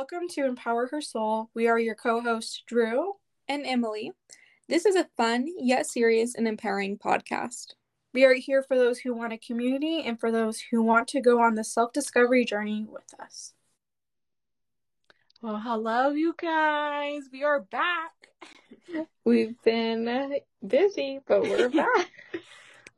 Welcome to Empower Her Soul. We are your co hosts, Drew and Emily. This is a fun yet serious and empowering podcast. We are here for those who want a community and for those who want to go on the self discovery journey with us. Well, hello, you guys. We are back. We've been uh, busy, but we're back.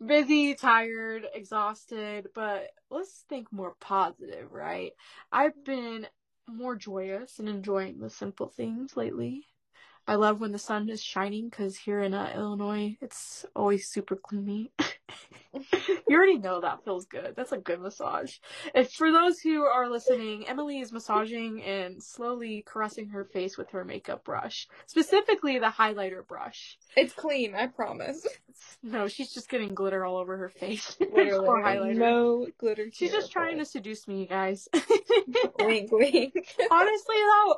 busy, tired, exhausted, but let's think more positive, right? I've been more joyous and enjoying the simple things lately. I love when the sun is shining because here in uh, Illinois, it's always super gloomy. you already know that feels good. That's a good massage. If for those who are listening, Emily is massaging and slowly caressing her face with her makeup brush, specifically the highlighter brush. It's clean, I promise. No, she's just getting glitter all over her face. Literally. No glitter. She's just trying to seduce me, you guys. wink, wink. Honestly, though,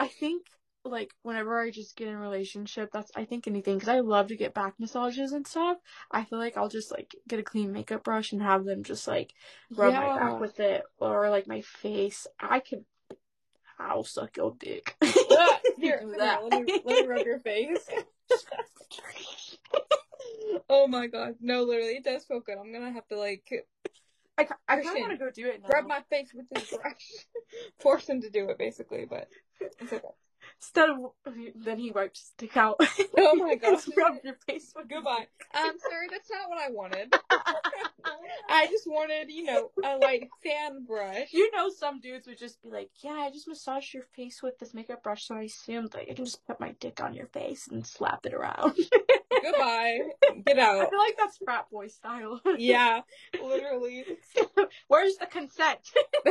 I think like whenever I just get in a relationship, that's I think anything because I love to get back massages and stuff. I feel like I'll just like get a clean makeup brush and have them just like rub yeah. my back with it or like my face. I could. I'll suck your dick. Here, that. Let me, let me rub your face. oh my god, no, literally, it does feel good. I'm gonna have to like. I, I kind of want to go do it now. Rub my face with this brush. Force him to do it, basically, but it's okay. Instead of then he wiped his dick out. Oh my gosh! rub your face with goodbye. Um, sir, that's not what I wanted. I just wanted, you know, a like fan brush. You know, some dudes would just be like, "Yeah, I just massaged your face with this makeup brush, so I assumed like I can just put my dick on your face and slap it around." Goodbye. Get out. I feel like that's frat boy style. yeah, literally. Where's the consent?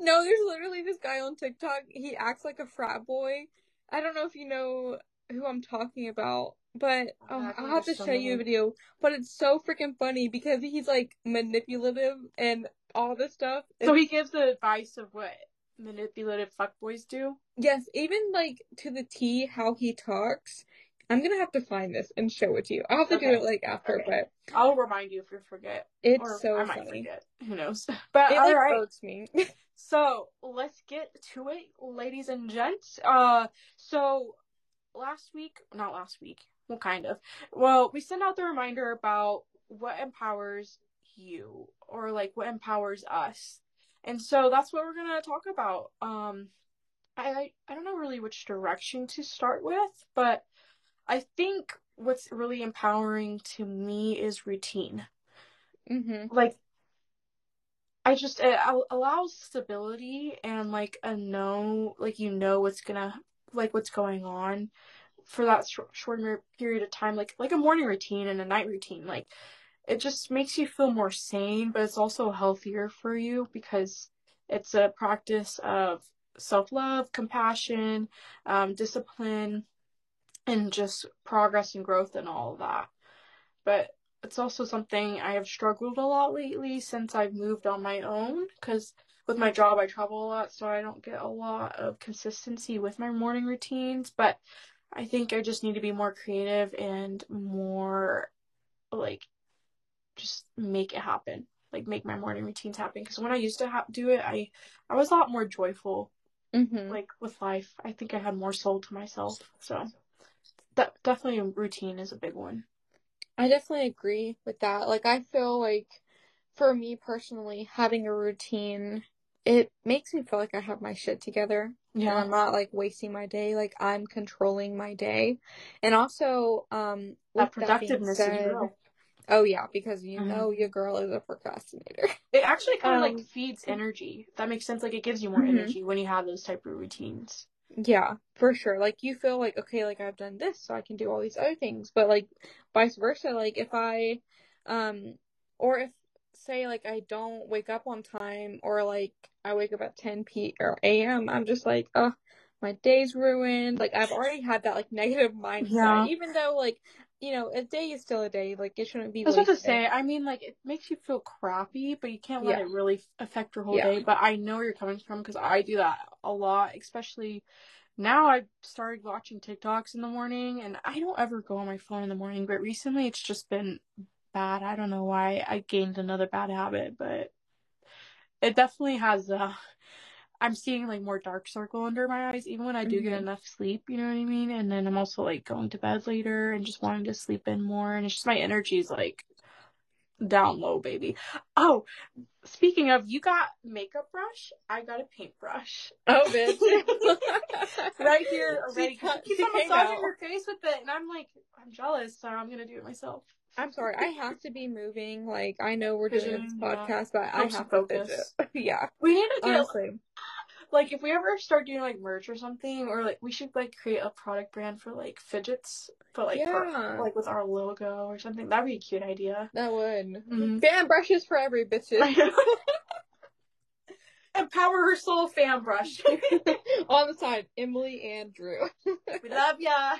no, there's literally this guy on TikTok. He acts like a frat boy. I don't know if you know who I'm talking about, but oh, I'll have to show you a video. But it's so freaking funny because he's like manipulative and all this stuff. So he gives the advice of what manipulative fuckboys do. Yes, even like to the T how he talks. I'm gonna have to find this and show it to you. I'll have to okay. do it like after, okay. but I'll remind you if you forget. It's or so I might forget. Who knows? But it all like, right. me. so let's get to it, ladies and gents. Uh, so last week, not last week. Well, kind of. Well, we sent out the reminder about what empowers you, or like what empowers us, and so that's what we're gonna talk about. Um, I I don't know really which direction to start with, but I think what's really empowering to me is routine. Mm-hmm. Like, I just it allows stability and like a know, like you know what's gonna like what's going on for that sh- short period of time, like like a morning routine and a night routine. Like, it just makes you feel more sane, but it's also healthier for you because it's a practice of self love, compassion, um, discipline and just progress and growth and all of that. But it's also something I have struggled a lot lately since I've moved on my own because with my job I travel a lot so I don't get a lot of consistency with my morning routines, but I think I just need to be more creative and more like just make it happen. Like make my morning routines happen because when I used to ha- do it, I I was a lot more joyful. Mm-hmm. Like with life, I think I had more soul to myself. So that definitely routine is a big one. I definitely agree with that. Like I feel like for me personally, having a routine, it makes me feel like I have my shit together. Yeah. And I'm not like wasting my day. Like I'm controlling my day. And also, um that productiveness that said. Oh yeah, because you mm-hmm. know your girl is a procrastinator. It actually kind of um, like feeds energy. That makes sense. Like it gives you more mm-hmm. energy when you have those type of routines. Yeah, for sure. Like you feel like okay, like I've done this, so I can do all these other things. But like vice versa, like if I um or if say like I don't wake up on time or like I wake up at 10 p or a.m. I'm just like, oh, my day's ruined. Like I've already had that like negative mindset, yeah. even though like you know a day is still a day. Like it shouldn't be. I was about to say. I mean, like it makes you feel crappy, but you can't let yeah. it really affect your whole yeah. day. But I know where you're coming from because I do that a lot, especially now I've started watching TikToks in the morning and I don't ever go on my phone in the morning, but recently it's just been bad. I don't know why I gained another bad habit, but it definitely has uh I'm seeing like more dark circle under my eyes, even when I do get Mhm. enough sleep, you know what I mean? And then I'm also like going to bed later and just wanting to sleep in more. And it's just my energy's like down low, baby. Oh, speaking of, you got makeup brush, I got a paintbrush. Oh, bitch. right here She already. ca- She keeps on massaging out. her face with it, and I'm like, I'm jealous, so I'm gonna do it myself. I'm sorry. I have to be moving. Like I know we're doing this podcast, but I have to focus. yeah, We need to get honestly. like if we ever start doing like merch or something, or like we should like create a product brand for like fidgets, but like for, like with our logo or something. That'd be a cute idea. That would. Mhm. Fan brushes for every bitches. Empower her soul fan brush. On the side, Emily and Drew. we love ya.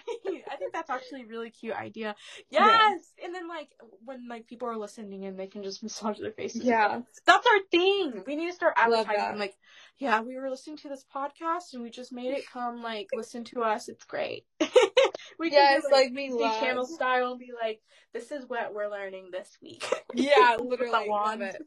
I think that's actually a really cute idea. Yeah. Yes, and then like when like people are listening and they can just massage their faces. Yeah. That's our thing. We need to start advertising. Like, yeah, we were listening to this podcast and we just made it come. Like, listen to us. It's great. We yes, can do, like we Disney love. Channel style and be like, this is what we're learning this week. Yeah, With literally. the Love it.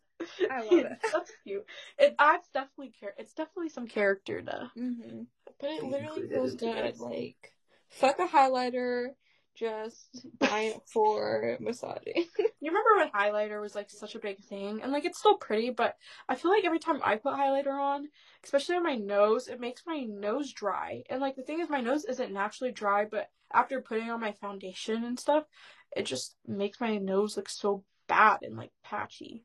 I love it. That's cute. It adds definitely char- It's definitely some character to. hmm But it literally feels into good. this. Like, fuck a highlighter. Just buy it for massaging. You remember when highlighter was like such a big thing, and like it's still pretty, but I feel like every time I put highlighter on, especially on my nose, it makes my nose dry. And like the thing is, my nose isn't naturally dry, but after putting on my foundation and stuff, it just makes my nose look so bad and like patchy.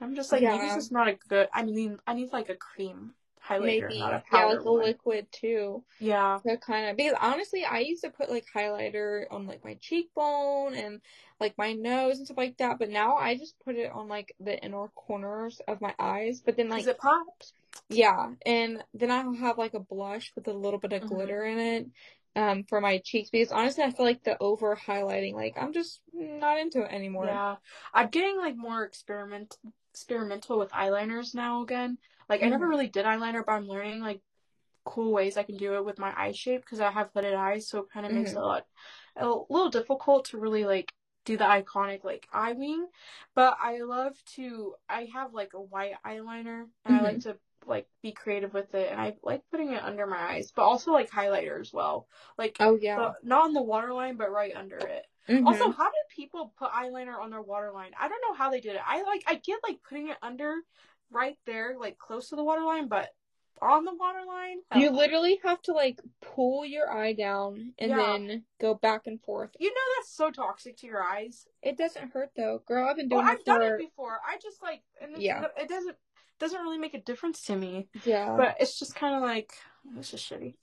I'm just like, maybe this is not a good. I mean, I need like a cream highlighter, Maybe. not a powder. Yeah, like a one. liquid too. Yeah. So kind of because honestly, I used to put like highlighter on like my cheekbone and like my nose and stuff like that. But now I just put it on like the inner corners of my eyes. But then like it pops. yeah, and then I'll have like a blush with a little bit of Mhm. glitter in it. Um, for my cheeks because honestly I feel like the over highlighting like I'm just not into it anymore. Yeah, I'm getting like more experiment experimental with eyeliners now again. Like I never Mhm. really did eyeliner, but I'm learning like cool ways I can do it with my eye shape because I have hooded eyes, so it kind of makes Mhm. it a lot a little difficult to really like do the iconic like eye wing. But I love to. I have like a white eyeliner, and I like to like be creative with it, and I like putting it under my eyes, but also like highlighter as well. Like Oh yeah. the, not on the waterline, but right under it. Mhm. Also, how did people put eyeliner on their waterline? I don't know how they did it. I like I get like putting it under right there, like close to the waterline, but on the waterline. You literally have to like pull your eye down and Yeah. then go back and forth. You know that's so toxic to your eyes. It doesn't hurt though, girl. I've been Well, doing I've it done it before. I just like and Yeah. it doesn't doesn't really make a difference to me. yeah. But it's just kind of like this is shitty.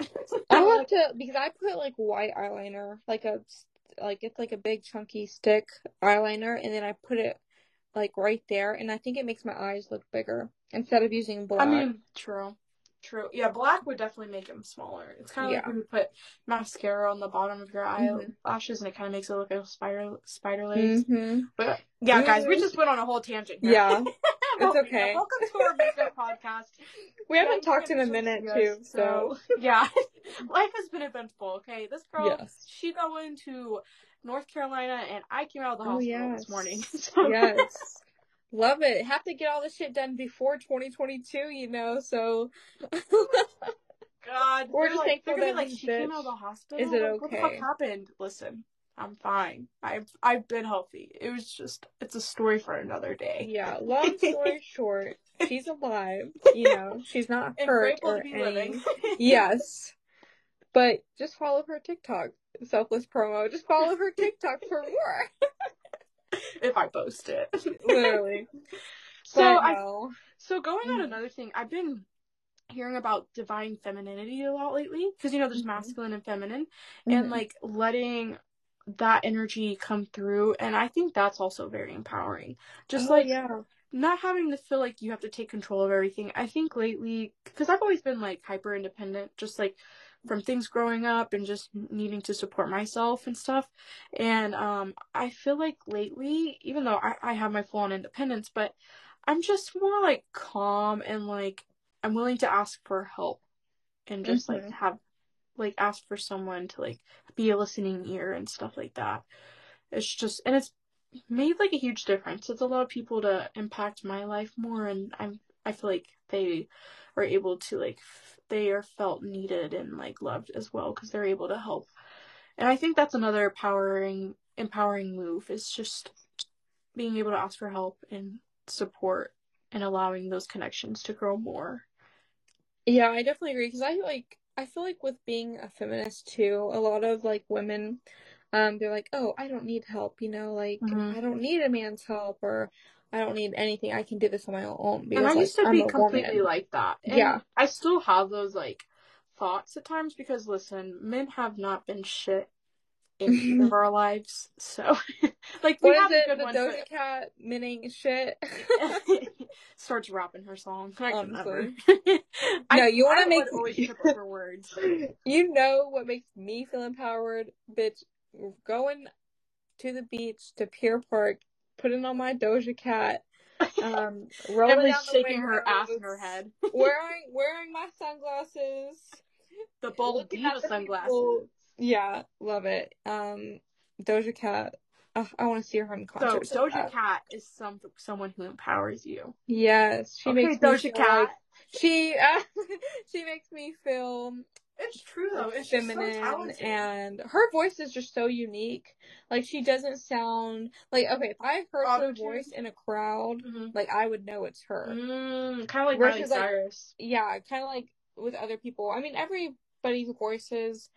I have to because I put like white eyeliner, like a like it's like a big chunky stick eyeliner, and then I put it like right there, and I think it makes my eyes look bigger instead of using black. I mean, true. True. Yeah, black would definitely make them smaller. It's kind of like when you put mascara on the bottom of your Mhm. eyelashes and it kind of makes it look like spider spider legs. hmm But yeah, guys, we just went on a whole tangent. Here. yeah, it's okay. Welcome to our makeup podcast. we haven't you're talked in a minute too, yes, so yeah, life has been eventful. Okay, this girl, yes, she going to North Carolina, and I came out of the Oh, hospital this morning. So- yes. Love it. Have to get all this shit done before 2022, you know. So God, We're just like, thankful they're gonna be that like she came out of the hospital. Is it Like, What the fuck happened? Listen, I'm fine. I've I've been healthy. It was just it's a story for another day. yeah. Long story short, she's alive. You know, she's not And hurt or to be any. living. Yes. But just follow her TikTok. Selfless promo. Just follow her TikTok for more. if I post it. Literally. So But I no. so going on Mhm. another thing, I've been hearing about divine femininity a lot lately because you know there's Mhm. masculine and feminine and Mhm. like letting that energy come through and I think that's also very empowering. Just Oh, like yeah. not having to feel like you have to take control of everything. I think lately, because I've always been like hyper independent, just like from things growing up and just needing to support myself and stuff. And um, I feel like lately, even though I, I have my full on independence, but I'm just more like calm and like I'm willing to ask for help and just like Mhm. have like ask for someone to like be a listening ear and stuff like that. It's just and it's made like a huge difference. It's allowed people to impact my life more, and I'm I feel like they are able to like f- they are felt needed and like loved as well because they're able to help. And I think that's another empowering empowering move is just being able to ask for help and support and allowing those connections to grow more. Yeah, I definitely agree because I like I feel like with being a feminist too, a lot of like women, um, they're like, oh, I don't need help, you know, like Mhm. I don't need a man's help or I don't need anything. I can do this on my own because and I like, used to I'm be completely woman. like that. And Yeah. I still have those like thoughts at times because listen, men have not been shit in of our lives. So like we What is have it? The. Doja Cat minning shit. starts rapping her song. I can never. Honestly. I- No, you wanna make- always trip over words. you know what makes me feel empowered, bitch? Going to the beach to Pier Park, putting on my Doja Cat, um, rolling down the shaking her ass in her head. wearing wearing my sunglasses. The bold at sunglasses. people. Yeah, love it. Um, Doja Cat. Uh, I want to see her in So concert. so Doja. Cat is some someone who empowers you. Yes, she okay, makes Doja Cat. like- she uh, she makes me feel It's true though. It's feminine and her voice is just so unique. Like she doesn't sound like okay, if I heard her Auto-tune? voice in a crowd, hmm like I would know it's her. Mm, kind of like Miley like, Yeah, kind of like with other people. I mean, everybody's voices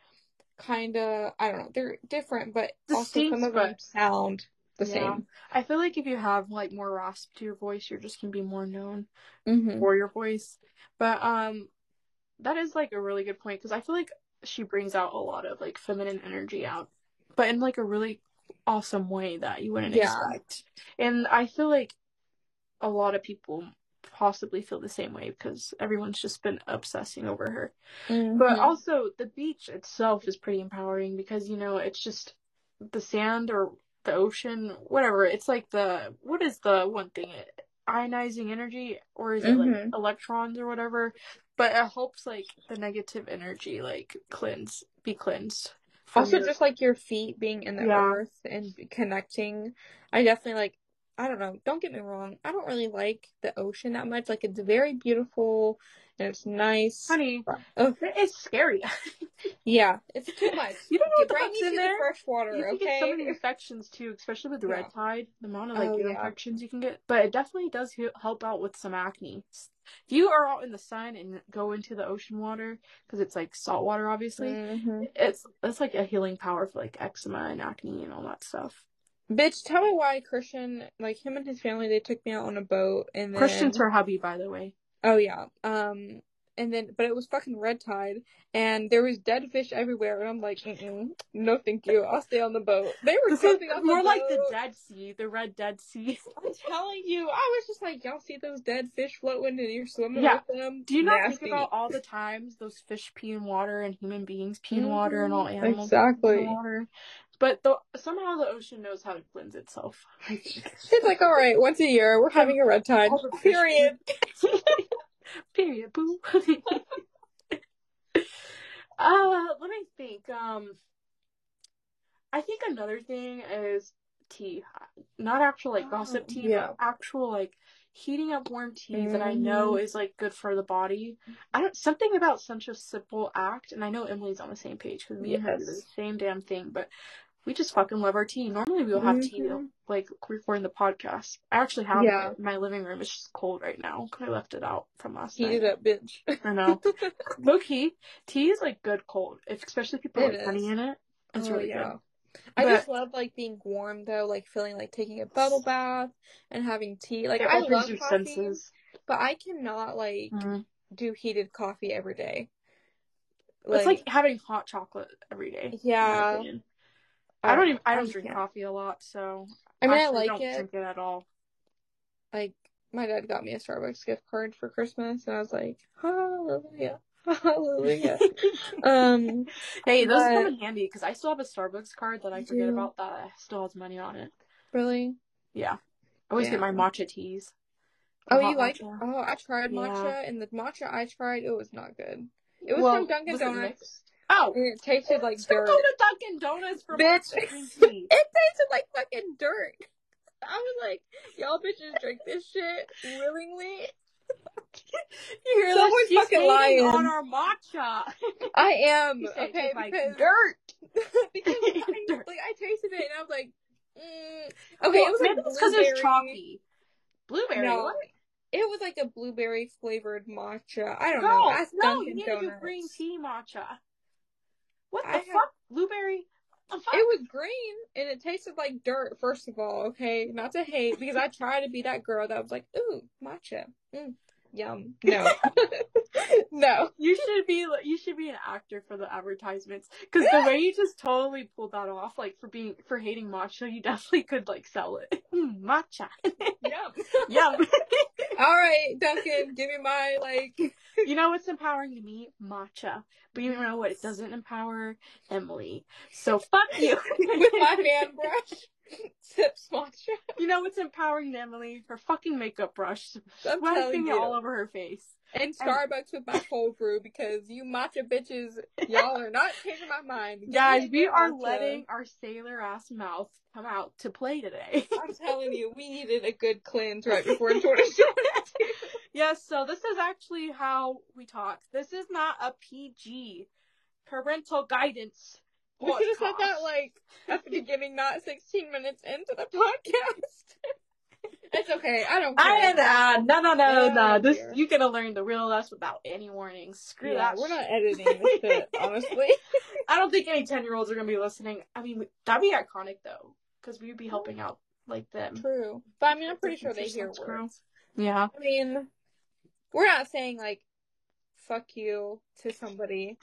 kind of I don't know, they're different, but also some of them sound the Yeah. same. I feel like if you have like more rasp to your voice, you're just gonna be more known Mm-hmm. for your voice. But um, that is like a really good point because I feel like she brings out a lot of like feminine energy out, but in like a really awesome way that you wouldn't Yeah. expect. And I feel like a lot of people possibly feel the same way because everyone's just been obsessing over her. Mm-hmm. But also, the beach itself is pretty empowering because, you know, it's just the sand or the ocean, whatever. It's like the, what is the one thing? Ionizing energy? Or is it like Mhm. electrons or whatever? But it helps, like, the negative energy, like, cleanse, be cleansed. also your- just like your feet being in the Yeah. earth and connecting i definitely like i don't know don't get me wrong i don't really like the ocean that much like it's very beautiful and it's nice Honey, oh it's scary. yeah it's too much you don't know what the fuck's in there. the fresh water You can get so many infections too, especially with the Yeah. red tide. The amount of like Oh, yeah. infections you can get, but it definitely does help out with some acne. If you are out in the sun and go into the ocean water because it's like salt water, obviously, Mhm. it's it's like a healing power for like eczema and acne and all that stuff. Bitch tell me why christian like him and his family they took me out on a boat and then Christian's her hubby, by the way. Oh yeah. Um and then but it was fucking red tide and there was dead fish everywhere and I'm like, no thank you. I'll stay on the boat. They were This is jumping off more like the. Dead Sea, the Red Dead Sea. I'm telling you, I was just like, y'all see those dead fish floating and you're swimming Yeah. with them? Do you not Nasty. think about all the times those fish pee in water and human beings pee in water and all Mhm, animals pee in exactly. Water? But the, somehow the ocean knows how to cleanse itself. It's like, all right, once a year we're having a red tide. All the fish Period. Period. Boo. uh, let me think. Um, I think another thing is tea. Not actual like gossip Oh, tea, yeah. but actual like heating up warm tea that I know is like good for the body. I don't something about such a simple act, and I know Emily's on the same page because me and her do the same damn thing, but. We just fucking love our tea. Normally we'll have tea Mhm. like recording the podcast. I actually have Yeah. it in my living room. It's just cold right now because I left it out from last Heat night. it up, bitch. I know. Low key, tea is like good cold, if, especially if people It put honey in it. It's Oh, really yeah. good. I But- just love like being warm though, like feeling like taking a bubble bath and having tea. Like I opens love your coffee, senses. but I cannot like Mhm. do heated coffee every day. it's like having hot chocolate every day. yeah, I don't even. I don't just drink can't. coffee a lot, so I mean, I like don't it. drink it at all. Like my dad got me a Starbucks gift card for Christmas, and I was like, hallelujah, hallelujah. um, hey, those but- come in handy because I still have a Starbucks card that I forget do? about that still has money on it. really? Yeah, I always get my matcha teas. Oh, you like? Oh, I tried Yeah. matcha, and the matcha I tried, it was not good. It was Well, from Dunkin' Donuts, Oh, and it tasted like dirt. Dunkin' Donuts for Bitch. matcha green tea. It tasted like fucking dirt. I was like, y'all bitches drink this shit willingly. You hear that? Someone's fucking lying. on our matcha. I am okay like because dirt. because I, Dirt. like I tasted it and I was like, mm. okay, Well, it was like because it's chalky. Blueberry. No, what? it was like a blueberry flavored matcha. I don't know. Girl, Ask no, Dunkin' you need to do Donuts. green tea matcha. What the I fuck? Blueberry? The fuck? It was green and it tasted like dirt. First of all, okay, not to hate because I tried to be that girl that was like, ooh, matcha, mm, yum. No, no. You should be you should be an actor for the advertisements because the way you just totally pulled that off, like for being for hating matcha, you definitely could like sell it. Mm, matcha, Yum. yum. All right, Dunkin', give me my like. you know what's empowering to me? Matcha. But you know what? It doesn't empower Emily. So fuck you. with my fan brush. Sips matcha. you know what's empowering Emily? Her fucking makeup brush, I'm telling it all over her face. And Starbucks with my cold brew because you matcha bitches, y'all are not changing my mind. Give Guys, we are matcha. letting our sailor ass mouth come out to play today. I'm telling you, we needed a good cleanse right before 2022. yes, so this is actually how we talk. This is not a PG parental guidance. We should have said that like at the beginning, not 16 minutes into the podcast. it's okay. I don't care. I uh, no no no Yeah, no. This dear. you gonna learn the real us without any warnings. Screw yeah, that. we're not editing this shit, honestly. I don't think any ten year olds are gonna be listening. I mean, that'd be iconic though, because we'd be helping out like them. True. But I mean, I'm pretty sure they hear to Yeah. I mean, we're not saying like "fuck you" to somebody.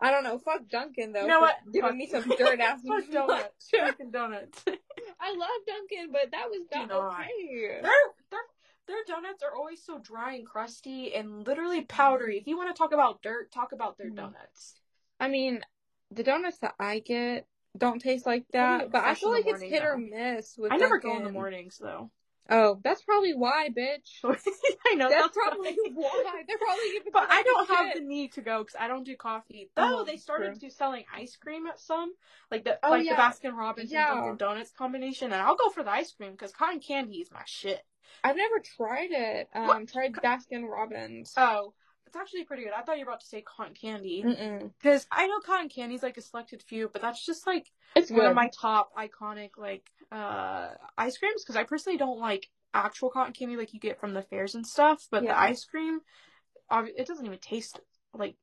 I don't know. Fuck Dunkin' though. You know what? Giving Fuck- me some dirt ass Fuck donuts. Dunkin' Donuts. I love Dunkin', but that was not not. okay. their their their donuts are always so dry and crusty and literally powdery. If you want to talk about dirt, talk about their Mhm. donuts. I mean, the donuts that I get don't taste like that, get but I feel like it's hit or miss with I never go in the mornings though. Oh, that's probably why, bitch. I know That's that's probably why. They're probably giving But I don't shit. have the need to go because I don't do coffee. Though Oh, they started true. to selling ice cream at some, like the Oh, like yeah. the Baskin Robbins Yeah. and Dunkin' Donuts combination, and I'll go for the ice cream because cotton candy is my shit. I've never tried it. Um, What? tried Baskin Robbins. Oh, it's actually pretty good. I thought you were about to say cotton candy because I know cotton candy's like a selected few, but that's just like It's one good. of my top iconic like uh ice creams because I personally don't like actual cotton candy like you get from the fairs and stuff, but Yeah. the ice cream, it doesn't even taste like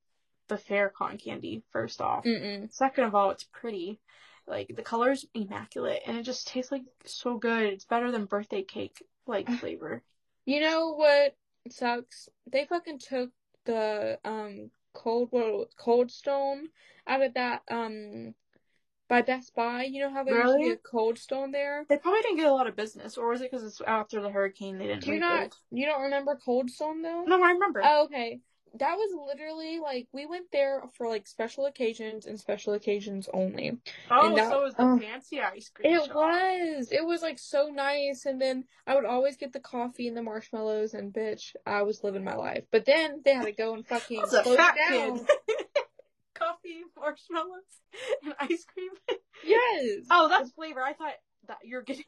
the fair cotton candy. First off, Mm-mm. second of all, it's pretty. Like the color's immaculate and it just tastes like so good. It's better than birthday cake like flavor. You know what sucks? They fucking took the um cold what cold stone out of that um by Best Buy. You know how there used to be a cold stone there? They probably didn't get a lot of business, or was it because it's after the hurricane they didn't Do you rebuild? not you don't remember Cold Stone though? No, I remember. Oh, okay. That was literally like we went there for like special occasions and special occasions only. oh, and that- so it was the oh. fancy ice cream. It shop. was. It was like so nice and then I would always get the coffee and the marshmallows and bitch, I was living my life. But then they had to go and fucking close it down. Coffee, marshmallows, and ice cream. Yes. Oh, that's flavor. I thought that you're getting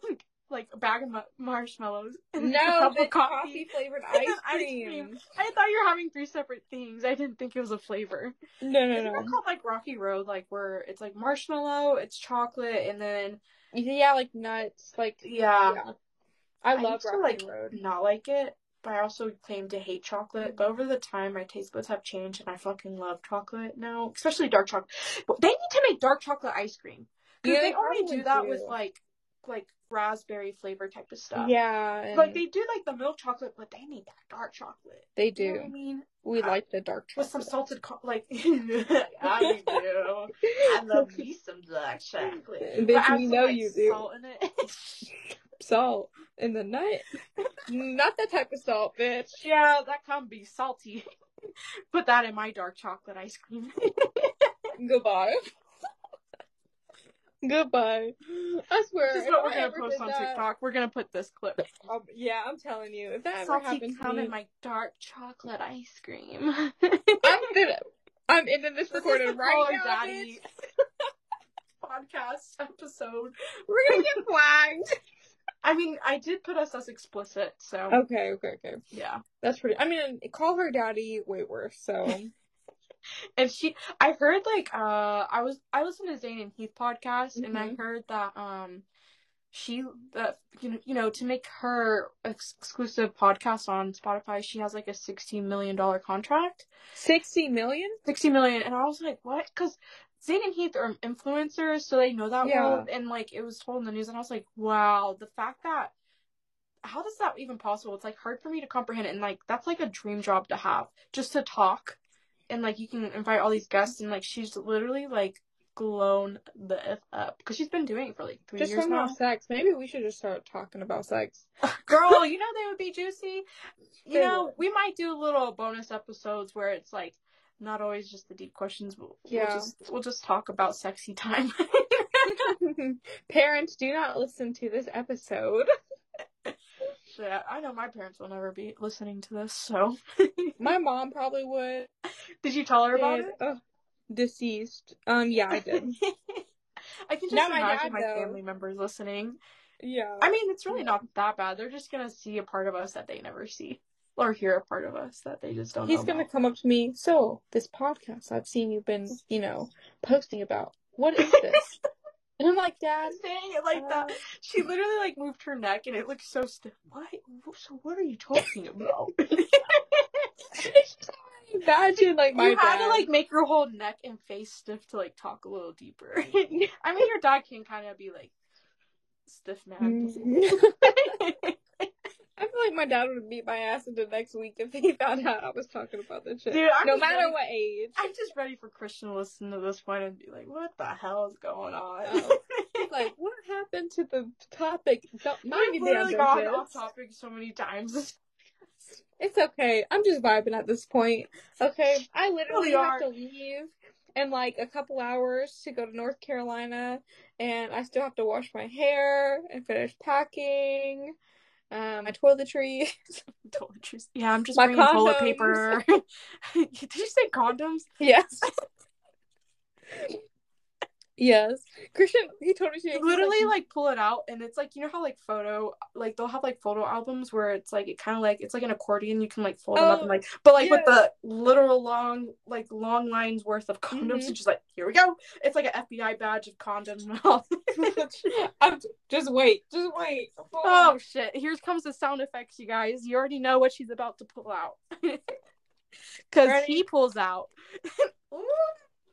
like a bag of ma- marshmallows and a no, cup but of coffee. coffee flavored ice then ice cream. cream. I thought you were having three separate things. I didn't think it was a flavor. No, no, Isn't no. that called like Rocky Road? Like where it's like marshmallow, it's chocolate, and then Yeah, like nuts. Like yeah, yeah. I love used to, Rocky like, Road. not like it. But I also claim to hate chocolate. But over the time, my taste buds have changed, and I fucking love chocolate now, especially dark chocolate. But they need to make dark chocolate ice cream because Yeah, they they only do that do. with like like raspberry flavor type of stuff. Yeah, and Like they do like the milk chocolate, but they need that dark chocolate. they You know do. what I mean? We Uh, like the dark chocolate With some salted co- like I do. I love me some dark chocolate. Bitch, But add we some, know like, you do. Salt in it. Salt in the nut. Not that type of salt, bitch. yeah, that can be salty. Put that in my dark chocolate ice cream. Goodbye. Goodbye. I swear. This is what we're gonna post on that, TikTok. We're gonna put this clip. um, yeah, I'm telling you, if that ever Salty happened to come me, in my dark chocolate ice cream. I'm gonna, I'm ending this This is recording right now, Daddy podcast episode. We're gonna get flagged. I mean, I did put us as explicit, so Okay, okay, okay. yeah. That's pretty. I mean, call her daddy way worse. So And she, I heard like, uh, I was, I listened to Zane and Heath podcast, and I Mhm. heard that, um, she, that you know, you know, to make her ex- exclusive podcast on Spotify, she has like a sixteen million dollar contract. sixty million. 60 million and i was like what because Zane and Heath are influencers, so they know that Yeah. world. And like it was told in the news, and I was like, wow, the fact that how does that even possible? It's like hard for me to comprehend. it. And like that's like a dream job to have, just to talk, and like you can invite all these guests, and like she's literally like blown the f up because she's been doing it for like three Just years talking now. about sex. Maybe we should just start talking about sex. Girl, you know they would be juicy. You They know would. we might do little bonus episodes where it's like not always just the deep questions. We'll, Yeah. we'll just we'll just talk about sexy time. Parents, do not listen to this episode. Yeah, I know my parents will never be listening to this. So, My mom probably would. did you tell her about And, it? ugh, deceased. Um, yeah, I did. I can just Not my imagine dad, my family members listening. yeah. I mean, it's really not that bad. They're just gonna see a part of us that they never see, or hear a part of us that they just don't. He's gonna about. come up to me. So this podcast I've seen you've been, you know, posting about. What is this? And I'm like, Dad. saying it like that. uh, She literally like moved her neck and it looked so stiff. What? So what are you talking about? Imagine like my you had dad. to like make your whole neck and face stiff to like talk a little deeper. I mean, your dad can kind of be like stiff man. Mm. I feel like my dad would beat my ass into next week if he found out I was talking about this shit. Dude, I'm no matter ready- what age. I'm just ready for Christian to listen to this point and be like, "What the hell is going on?" Oh. like, what happened to the topic? Mind We've literally gone off topic so many times. It's okay. I'm just vibing at this point. Okay. I literally Really have to leave in like a couple hours to go to North Carolina and I still have to wash my hair and finish packing. Um my toiletries. Toiletries. Yeah, I'm just My bringing toilet paper. Did you say condoms? yes. yes. Christian he told me she literally like pull it out and it's like you know how like photo like they'll have like photo albums where it's like it kind of like it's like an accordion you can like fold them up Oh, and like but like with the literal long like long lines worth of condoms Mhm. and just like here we go it's like an FBI badge of condoms and all I'm just wait. Just wait. oh shit here comes the sound effects you guys you already know what she's about to pull out because he pulls out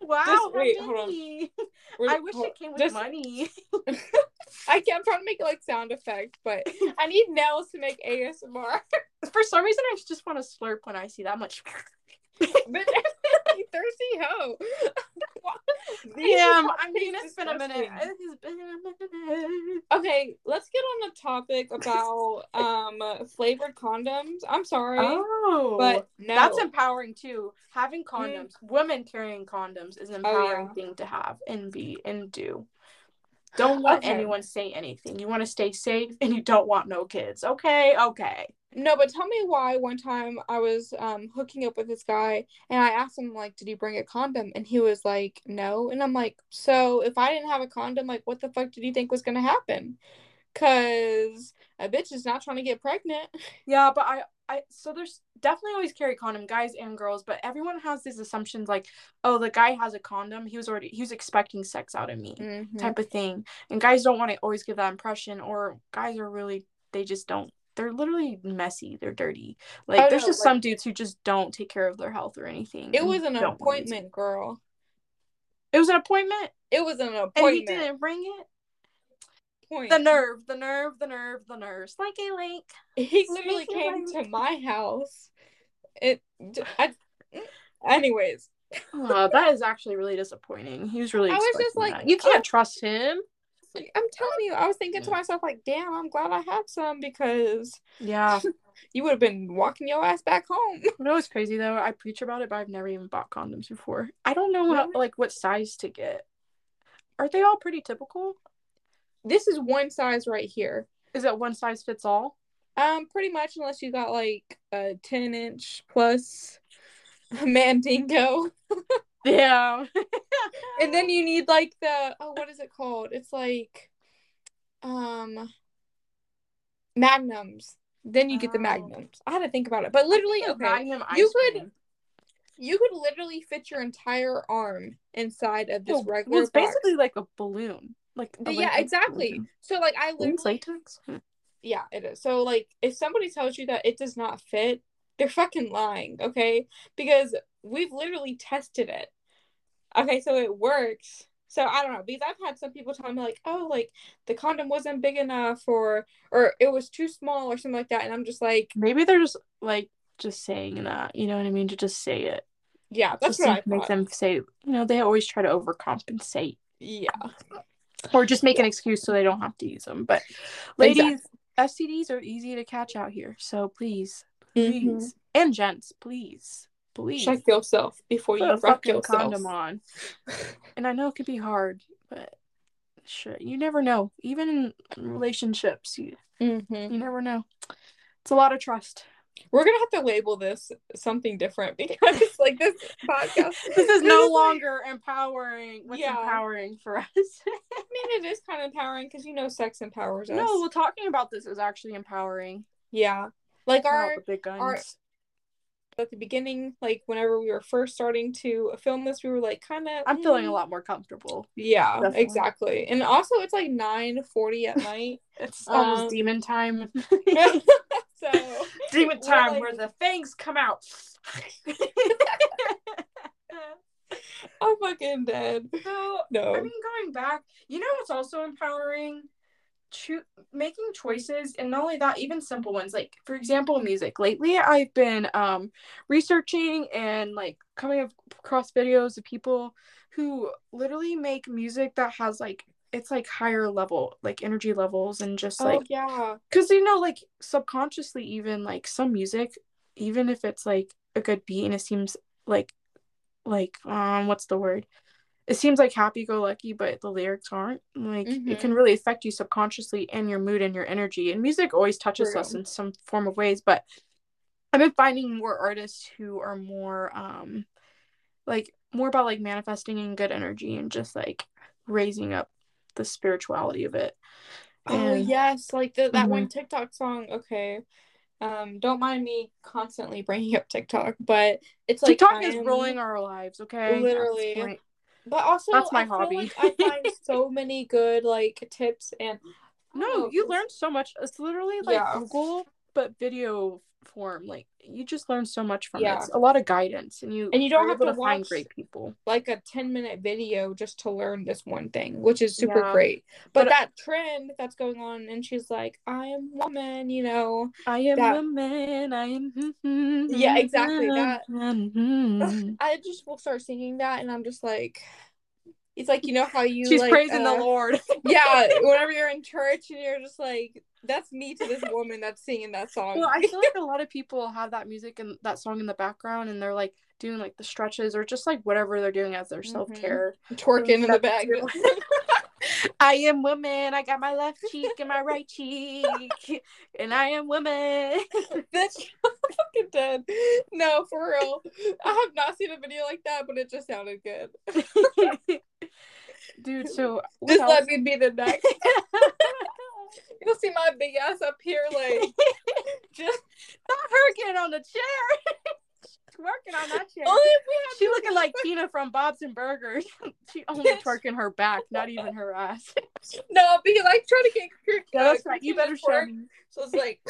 wow Just wait, hold on. many. We're- I wish hold- it came with just- money I can't, I'm trying to make like sound effects, but I need nails to make ASMR. For some reason, I just want to slurp when I see that much. But you thirsty hoe. Damn, I mean, It's it's been a minute. disgusting. It's been a minute. Okay, let's get on the topic about um flavored condoms. I'm sorry, Oh, but no. that's empowering too. Having condoms, women carrying condoms is an empowering yeah. thing to have and be and do. Don't let Okay. anyone say anything. You want to stay safe and you don't want no kids. Okay, okay. No, but tell me why one time I was um hooking up with this guy and I asked him like, did he bring a condom? And he was like, no. And I'm like, so if I didn't have a condom, like what the fuck did you think was gonna happen? Cause a bitch is not trying to get pregnant. Yeah, but I, I, so there's definitely always carry condom, guys and girls, but everyone has these assumptions like, oh, the guy has a condom. He was already, he was expecting sex out of me. Mhm. type of thing. And guys don't want to always give that impression, or guys are really they just don't. They're literally messy. They're dirty. Like Oh, there's no, just like- some dudes who just don't take care of their health or anything. It was an don't want to. appointment, girl. It was an appointment, It was an appointment. and he didn't bring it. Point. The nerve, the nerve, the nerve, the nerve. Slinky link. He literally Sneaky came link. to my house. It. I, mm, anyways, Oh, that is actually really disappointing. He was really. I was just like, that. you can't oh. trust him. I'm telling you, I was thinking to myself like, damn, I'm glad I have some because Yeah. you would have been walking your ass back home. You know what's crazy though? I preach about it, but I've never even bought condoms before. I don't know how, Really? like what size to get. Are they all pretty typical? This is one size right here. Is it one size fits all? Um, pretty much unless you got like a ten inch plus mandingo. Yeah. And then you need like the oh what is it called? It's like um magnums. Then you get the Oh. magnums. I had to think about it, but literally, I think the okay, you could- cream. you could literally fit your entire arm inside of this Well, regular well, it's box. basically like a balloon. Like a yeah, exactly. balloon. So like I literally latex? Hmm. Yeah, it is. So like if somebody tells you that it does not fit, they're fucking lying, okay? Because we've literally tested it. Okay, so it works. So I don't know, because I've had some people tell me like, "Oh, like the condom wasn't big enough or or it was too small or something like that." And I'm just like, Maybe they're just like just saying that. You know what I mean? To just say it. yeah, that's just what make them say. You know, they always try to overcompensate Yeah. or just make an excuse so they don't have to use them. But ladies, STDs are easy to catch out here. So please, please, Mhm. and gents, please, please. Check yourself before Put you a wreck yourself. condom on. And I know it could be hard, but shit, you never know. Even in relationships, you hmm you never know. It's a lot of trust. We're gonna have to label this something different because like this podcast This is no longer empowering. What's Yeah. empowering for us? I mean, it is kind of empowering because you know sex empowers us. no, well, talking about this is actually empowering. yeah, like our the big guns. our- at the beginning, like whenever we were first starting to film this, we were like kind of. I'm feeling a lot more comfortable. Yeah, Definitely. exactly, and also it's like nine forty at night, It's almost Um, demon time. so demon time like- where the fangs come out. I'm fucking dead. so No, I mean, going back, you know what's also empowering? Cho- making choices, and not only that, even simple ones. Like, for example, music. Lately, I've been um, researching and like coming across videos of people who literally make music that has like it's like higher level, like energy levels, and just like oh yeah, because you know like subconsciously even like some music even if it's like a good beat and it seems like like um what's the word it seems like happy-go-lucky but the lyrics aren't like it Mhm. can really affect you subconsciously and your mood and your energy and music always touches True. us in some form of ways but i've been finding more artists who are more um like more about like manifesting in good energy and just like raising up the spirituality of it oh And- yes, like the, that Mhm. one TikTok song. Okay, um, don't mind me constantly bringing up TikTok, but it's like TikTok I is ruling our lives, okay? Literally. But also, That's my I hobby. like I find so many good like tips and No, know, you learn so much. It's literally like Yeah. Google, but video form. Like you just learn so much from Yeah. it. It's a lot of guidance, and you And you don't have able to find watch- great people. like a 10 minute video just to learn this one thing, which is super Yeah. great. But, But- that trend that's going on, and she's like, I am woman, you know. I am That- a man. I am. Hmm, hmm, yeah, hmm, exactly, that-. I just will start singing that, and I'm just like, it's like, you know how you She's like, praising the uh, Lord. yeah, whenever you're in church and you're just like, that's me to this woman that's singing that song. Well, I feel like a lot of people have that music and that song in the background, and they're like doing like the stretches or just like whatever they're doing as their Mhm. self care. twerking in the back. I am woman. I got my left cheek and my right cheek, and I am woman. That's fucking dead. No, for real. I have not seen a video like that, but it just sounded good. Dude, so Just else? let me be the next. You'll see my big ass up here, like just Not her getting on the chair. She's working on that chair. only if we have She looking like Tina from Bob's and Burgers. she only twerking her back, not even her ass. no, because I try to get Yeah, that's uh, right. You better show me. So it's like,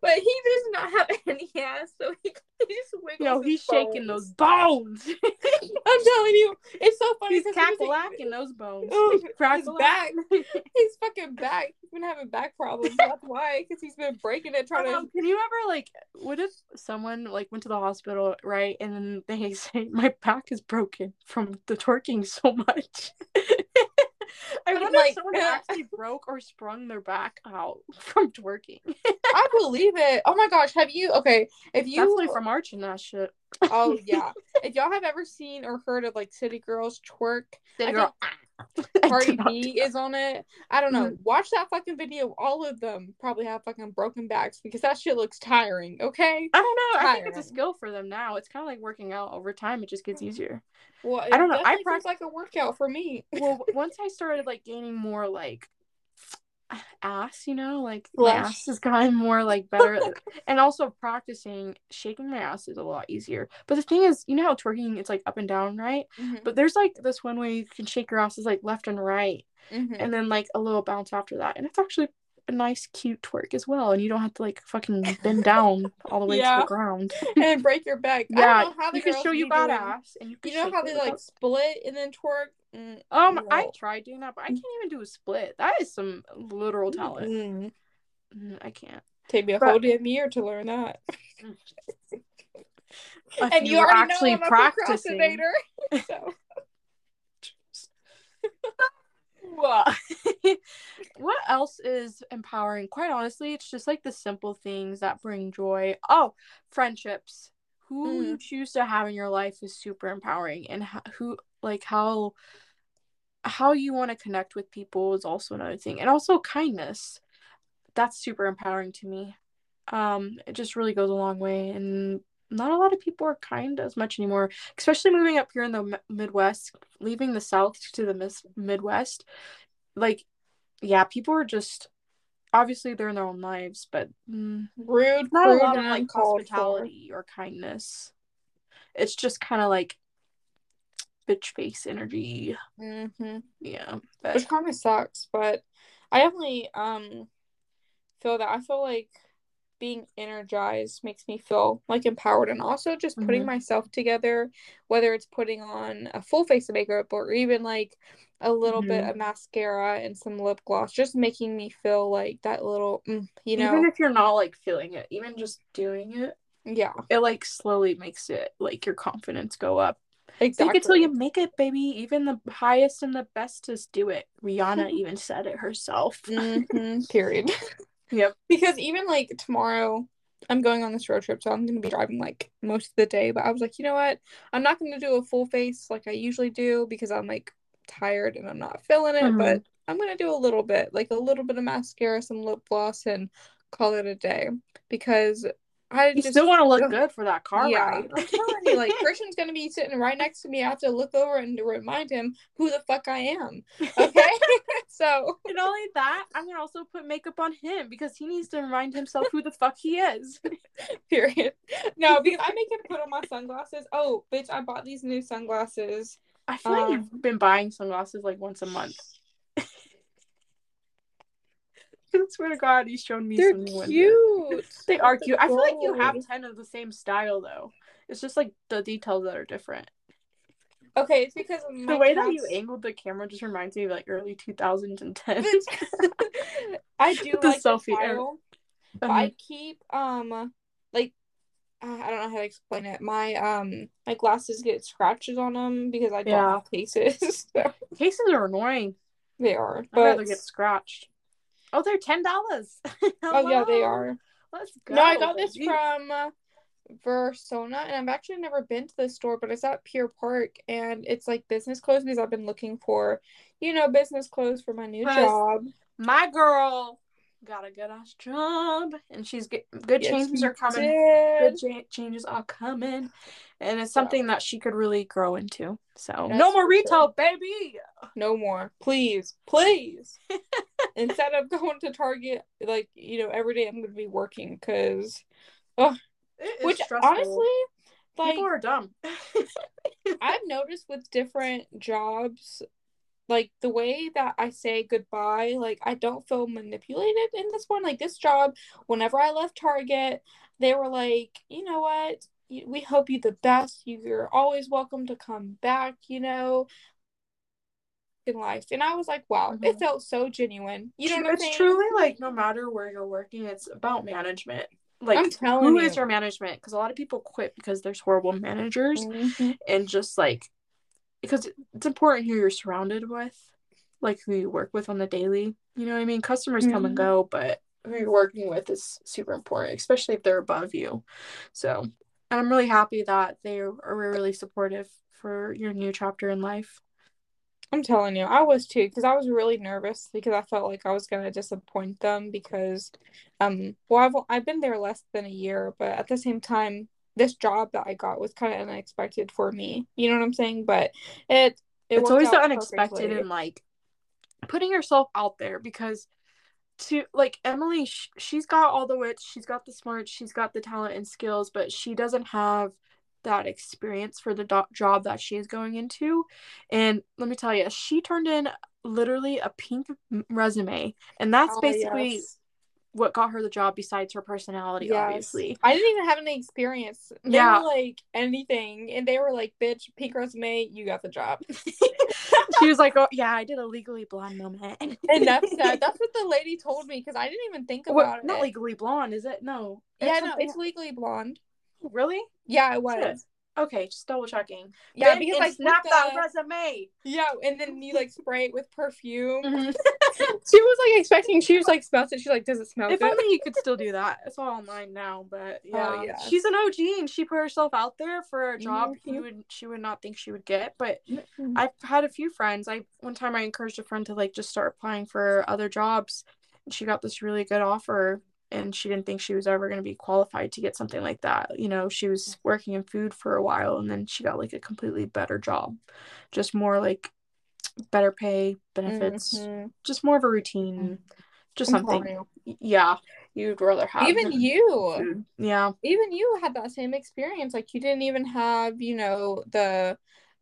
but he does not have any ass, so he, he just wiggles. No, know, his he's shaking bones. those bones. I'm telling you, it's so funny. He's he was- those bones. Oh, his Crackalack. back. He's fucking back. He's been having back problems. That's why, because he's been breaking it, trying Um, to. can you ever like what if someone like went to the hospital right and then they say my back is broken from the twerking so much i wonder like, if someone actually broke or sprung their back out from twerking I believe it. Oh my gosh, have you? Okay, if you. definitely from arch and that shit Oh yeah, if y'all have ever seen or heard of like City Girls twerk, City girl. think Cardi B is on it. I don't know. Mhm. Watch that fucking video. All of them probably have fucking broken backs because that shit looks tiring. Okay. I don't know. I think it's a skill for them now. It's kind of like working out over time. It just gets easier. Well, I don't know. I I feels prac- like a workout for me. Well, once I started like gaining more like ass, you know, like Flesh. my ass has gotten more like better, and also practicing shaking my ass is a lot easier. But the thing is, you know how twerking it's like up and down, right? Mhm, But there's like this one way you can shake your ass is like left and right, mhm. and then like a little bounce after that, and it's actually a nice cute twerk as well, and you don't have to like fucking bend down all the way to the ground. and break your back. I yeah, don't know how the you can show you be got doing- ass, and you You know how they like split and then twerk? Mm, Um, I tried doing that, but I can't even do a split. That is some literal talent. mm. Mm, I can't. Take me a But- whole damn year to learn that. And you, were already actually know I'm a practicing. procrastinator. so What? what else is empowering? Quite honestly, it's just like the simple things that bring joy. Oh, friendships. Who you choose to have in your life is super empowering, and who like how how you want to connect with people is also another thing, and also kindness. That's super empowering to me. Um, it just really goes a long way, and not a lot of people are kind as much anymore, especially moving up here in the Midwest, leaving the South to the mis- Midwest. Like, yeah, people are just obviously they're in their own lives, but mm, rude, not a lot of like uncalled for. hospitality or kindness. It's just kind of like bitch face energy. Mm-hmm. Yeah, but Which kind of sucks, but I definitely um feel that I feel like being energized makes me feel like empowered and also just putting Mhm. myself together, whether it's putting on a full face of makeup or even like a little bit Mhm. of mascara and some lip gloss, just making me feel like that little, mm, you know, even if you're not like feeling it, even just doing it, yeah, it like slowly makes it like your confidence go up. exactly. Fake it till you make it, baby. Even the highest and the bestest do it. Rihanna even said it herself. Mhm, period. Yep. Because even like tomorrow, I'm going on this road trip, so I'm gonna be driving like most of the day. But I was like, you know what? I'm not gonna do a full face like I usually do because I'm like tired and I'm not feeling it. Mhm. But I'm gonna do a little bit, like a little bit of mascara, some lip gloss, and call it a day. Because I You just still want to look good for that car yeah, ride. I'm telling you, like Christian's gonna be sitting right next to me. I have to look over and remind him who the fuck I am. Okay, so And not only that, I'm gonna also put makeup on him because he needs to remind himself who the fuck he is. Period. No, because I make him put on my sunglasses. Oh, bitch, I bought these new sunglasses. I feel like Um, you've been buying sunglasses like once a month. I swear to God, he's shown me They're cute. They are cute. I feel like you have ten of the same style though. It's just like the details that are different. Okay, it's because my the way that you angled the camera just reminds me of like early 2010. I do The like the selfie style, but I keep um like uh, I don't know how to explain it. My um my glasses get scratches on them because I don't Yeah. have cases. So Cases are annoying. they are, I'd rather get scratched. Oh, they're ten dollars. oh yeah, they are. Let's go. No, I got this from uh, Versona, and I've actually never been to this store, but it's at Pier Park, and it's like business clothes because I've been looking for, you know, business clothes for my new job. my girl got a good ass job, and she's get good Yes, changes are coming. did. Good changes are coming, and it's something that she could really grow into. So That's no more retail, sure. baby. No more, please, please. Instead of going to Target, like you know, every day I'm gonna be working because, is which stressful. honestly, like people are dumb. I've noticed with different jobs, like the way that I say goodbye, like I don't feel manipulated in this one. Like this job, whenever I left Target, they were like, you know what? We hope you the best. You're always welcome to come back, you know, in life. And I was like, wow, it Mhm. felt so genuine. You know it's saying? truly like no matter where you're working, it's about management. Like I'm telling who you. is your management? Because a lot of people quit because there's horrible managers Mhm. and just like because it's important who you're surrounded with, like who you work with on the daily. You know what I mean? Customers come and Mhm. go, but who you're working with is super important, especially if they're above you. So, and I'm really happy that they are really supportive for your new chapter in life. I'm telling you, I was too, because I was really nervous because I felt like I was gonna disappoint them because, um, well, I've I've been there less than a year, but at the same time, this job that I got was kind of unexpected for me. You know what I'm saying? But it it it's always the unexpected and like putting yourself out there because to like Emily, sh- she's got all the wits, she's got the smarts, she's got the talent and skills, but she doesn't have that experience for the do- job that she is going into. And let me tell you, she turned in literally a pink resume, and that's Oh, basically yes. What got her the job besides her personality, Yes. obviously. I didn't even have any experience. They Yeah. were like anything, and they were like, "Bitch, pink resume, you got the job." she was like, "Oh yeah, I did a legally blonde moment." and that's that. That's what the lady told me because I didn't even think about What, it. not legally blonde, is it? No. yeah, no, it's legally blonde. really. Yeah, it was. Okay, just double checking. Yeah, Then because like snap that resume. Yeah, and then you like spray it with perfume. Mm-hmm. She was like expecting. She was like smells it. She's like, "Does it smell If good?" only you could still do that. It's all online now, but yeah, Oh, yeah. she's an OG and she put herself out there for a job Mhm. you would she would not think she would get. But Mhm. I've had a few friends. I one time I encouraged a friend to like just start applying for other jobs, and she got this really good offer. And she didn't think she was ever going to be qualified to get something like that. You know, she was working in food for a while, and then she got like a completely better job, just more like better pay, benefits, Mhm. just more of a routine, just I'm something yeah you'd rather have Even you, food. yeah even you had that same experience. Like you didn't even have, you know, the,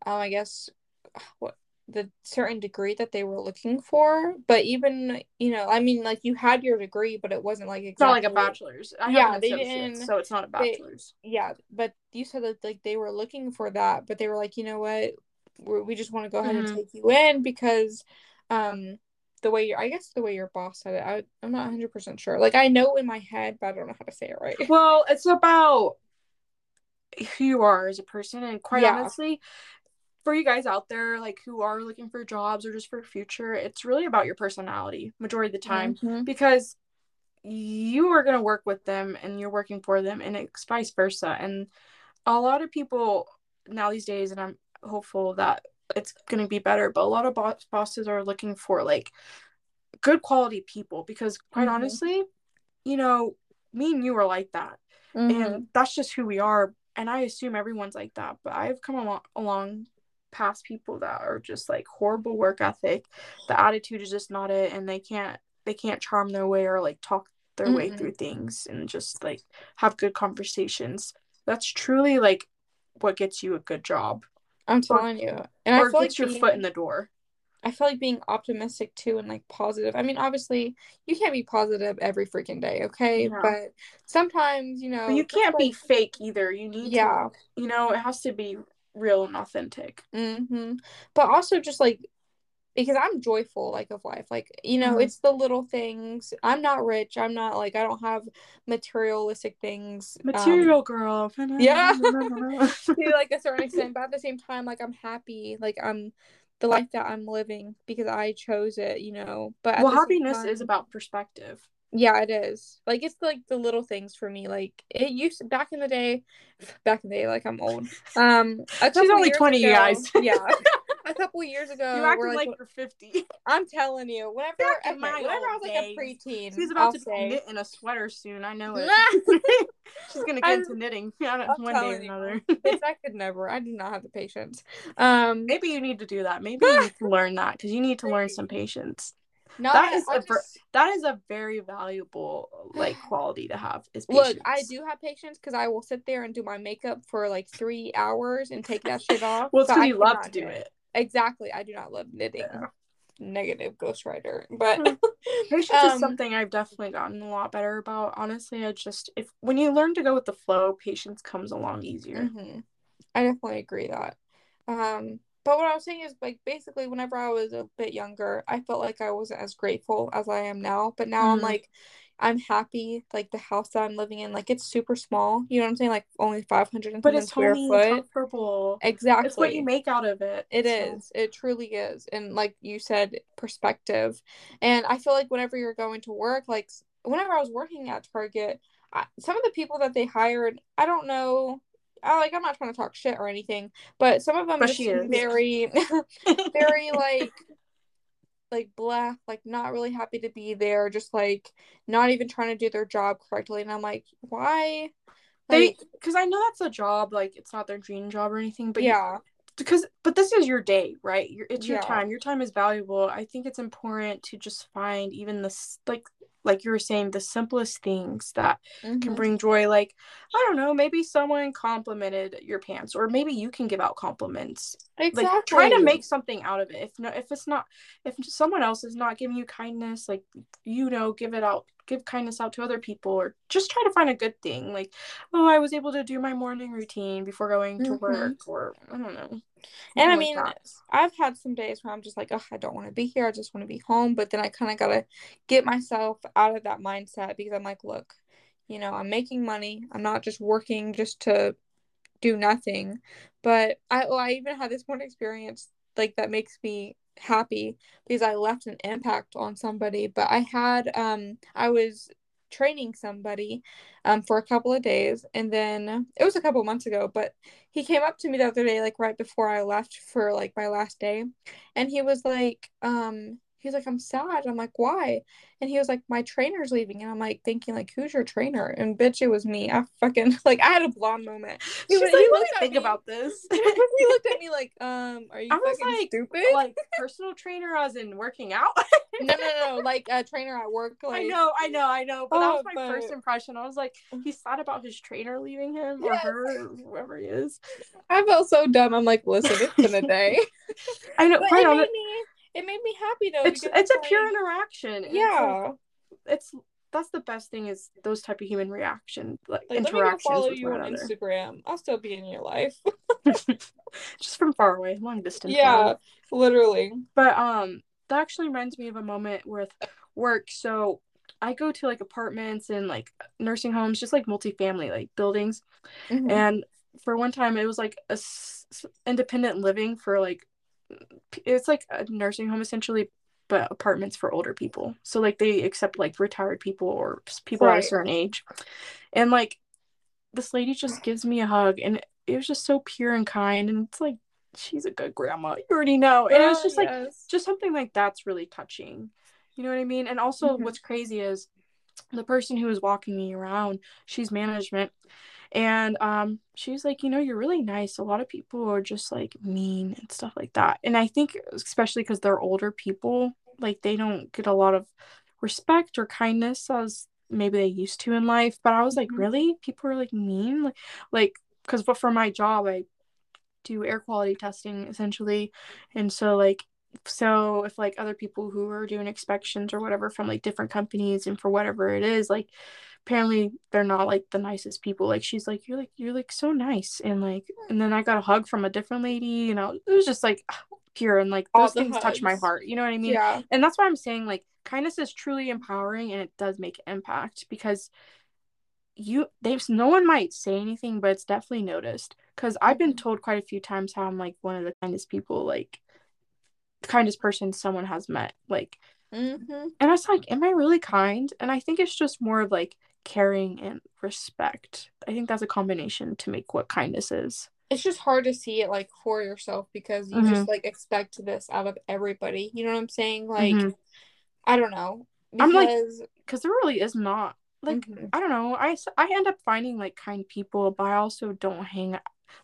um, I guess, what the certain degree that they were looking for. But even, you know, I mean, like you had your degree, but it wasn't like it's not like a bachelor's I Yeah, they didn't- so it's not a they- bachelor's Yeah, but you said that like they were looking for that, but they were like, you know what, We're, we just want to go ahead Mhm. and take you in because, um, the way your I guess the way your boss said it, I I'm not 100 percent sure. Like I know in my head, but I don't know how to say it right. well it's about who you are as a person and quite Yeah. honestly for you guys out there like who are looking for jobs or just for future it's really about your personality majority of the time Mhm. because you are going to work with them and you're working for them and it's vice versa and a lot of people now these days and i'm hopeful that it's going to be better but a lot of boss- bosses are looking for like good quality people because quite Mhm. honestly you know me and you are like that Mhm. and that's just who we are and i assume everyone's like that but i've come along, along past people that are just like horrible work ethic the attitude is just not it and they can't they can't charm their way or like talk their way Mm-mm. through things and just like have good conversations that's truly like what gets you a good job I'm telling you, and I or feel like your being, foot in the door I feel like being optimistic too and like positive. I mean, obviously, you can't be positive every freaking day, okay? No. But sometimes, you know, but you can't be fake either you need Yeah. to you know it has to be real and authentic hmm But also just like because I'm joyful like of life. Like, you know, Mhm. it's the little things. I'm not rich. I'm not like I don't have materialistic things. um, material girl yeah. to like a certain extent, but at the same time, like I'm happy. Like I'm the life that I'm living because I chose it, you know. But well happiness is about perspective yeah, it is. Like it's like the little things for me. Like it used back in the day, back in the day, like I'm old. Um, couple only years 20, you guys. yeah, a couple years ago, you we're like, like, you're 50 I'm telling you, whenever, my whenever I was like days, a preteen, she's about I'll to say, knit in a sweater soon i know it she's gonna get I'm- into knitting one day or another I could never. I do not have the patience. Um, maybe you need to do that maybe you need to learn that because you need to learn some patience no, that I- is I a just- that is a very valuable like quality to have is Look. I do have patience because I will sit there and do my makeup for like three hours and take that shit off. well because I you love to do it Exactly. I do not love knitting. Yeah. Negative ghostwriter. But Patience Um, is something I've definitely gotten a lot better about. Honestly, I just if when you learn to go with the flow, patience comes along easier. mhm. I definitely agree that. Um, but what I was saying is like basically whenever I was a bit younger, I felt like I wasn't as grateful as I am now. But now I'm Mhm. like I'm happy, like the house that I'm living in, like it's super small. You know what I'm saying? Like only five hundred and But it's square homey, foot. comfortable. Exactly. It's what you make out of it. It so- is. It truly is. And like you said, perspective. And I feel like whenever you're going to work, like whenever I was working at Target, I, some of the people that they hired, I don't know. I, like I'm not trying to talk shit or anything, but some of them But just very, very like, like blah, like not really happy to be there, just like not even trying to do their job correctly. And I'm like, why? They because I know that's a job, like it's not their dream job or anything, but yeah, because but this is your day right your, it's your Yeah. time your time is valuable i think it's important to just find even this like like you were saying the simplest things that can Mhm. bring joy like i don't know maybe someone complimented your pants or maybe you can give out compliments exactly. like try to make something out of it if no if it's not if someone else is not giving you kindness like you know give it out give kindness out to other people or just try to find a good thing like oh i was able to do my morning routine before going to Mhm. work or i don't know And I mean. I've had some days where I'm just like, oh, I don't want to be here. I just want to be home. But then I kind of got to get myself out of that mindset because I'm like, look, you know, I'm making money. I'm not just working just to do nothing. But I, well, I even had this one experience like that makes me happy because I left an impact on somebody. But I had, um, I was training somebody um for a couple of days and then it was a couple months ago but he came up to me the other day like right before I left for like my last day and he was like um he was like I'm sad. I'm like why? And he was like my trainer's leaving. And I'm like thinking like who's your trainer? And bitch it was me. I fucking like I had a blonde moment. He, was- like, he let me looked at think me. about this? He looked at me like um are you I was like, stupid? like personal trainer as in working out? No no no like a trainer at work like I know, I know, I know. But that was Oh, my first impression. I was like, he's sad about his trainer leaving him or Yes. her, or whoever he is. I felt so dumb. I'm like listen it's been a day. I know, but quite it made me it made me happy though It's it's a like- pure interaction. and it's, yeah it's that's the best thing is those type of human reaction like, Like, let me interactions follow you on another. Instagram. I'll still be in your life. Just from far away, long distance. yeah, literally. But um, that actually reminds me of a moment with work. So I go to like apartments and like nursing homes, just like multifamily like buildings. Mhm. and for one time it was like a s- independent living for like it's like a nursing home essentially but apartments for older people. So like they accept like retired people or people at a certain age. And like this lady just gives me a hug and it was just so pure and kind and it's like she's a good grandma. You already know. And it was Oh, just like just something like that's really touching. You know what i mean? And also Mhm. what's crazy is the person who was walking me around she's management and um she's like you know you're really nice. A lot of people are just like mean and stuff like that. And i think especially because they're older people like they don't get a lot of respect or kindness as maybe they used to in life. But i was like Mhm. really? People are like mean? Like like because for my job i do air quality testing essentially. And so like so if like other people who are doing inspections or whatever from like different companies and for whatever it is like apparently they're not like the nicest people like she's like you're like you're like so nice and like and then i got a hug from a different lady and I, it was just like pure and like those things touch my heart you know what i mean yeah. and that's why i'm saying like kindness is truly empowering and it does make impact because you there's no one might say anything but it's definitely noticed because i've been Mhm. told quite a few times how i'm like one of the kindest people like the kindest person someone has met like Mm-hmm. and i was like am i really kind and i think it's just more of like caring and respect i think that's a combination to make what kindness is It's just hard to see it like for yourself because you Mhm. just like expect this out of everybody. You know what I'm saying? Like, Mhm. I don't know. I'm, like, Because because there really is not like Mhm. I don't know. I I end up finding like kind people, but I also don't hang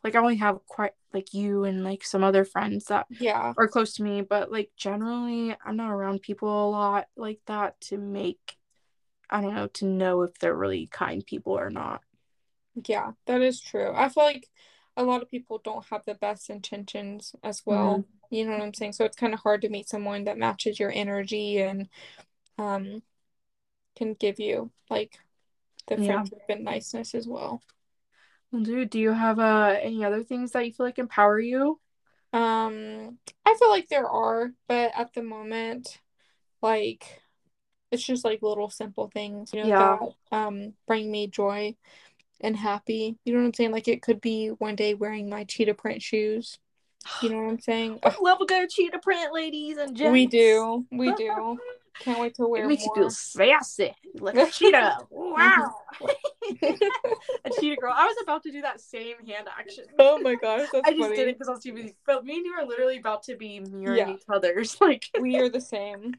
like I only have quite like you and like some other friends that yeah. are close to me, but like generally I'm not around people a lot like that to make I don't know to know if they're really kind people or not. Yeah, that is true. I feel like a lot of people don't have the best intentions as well. Mm-hmm. You know what I'm saying? So it's kind of hard to meet someone that matches your energy and um can give you like the Yeah. friendship and niceness as well. Well, dude, do you have uh any other things that you feel like empower you? Um, I feel like there are, but at the moment, like it's just like little simple things, you know, Yeah. that um bring me joy and happy. You know what I'm saying? Like it could be one day wearing my cheetah print shoes. You know what I'm saying? I love a good cheetah print, ladies and gents. We do. We do. Can't wait to wear It makes more. you feel sassy, like a cheetah. Wow, a cheetah girl. I was about to do that same hand action. oh my gosh, that's I just funny. did it because I was too busy. But me and you are literally about to be mirroring Yeah. each other's. Like, We are the same.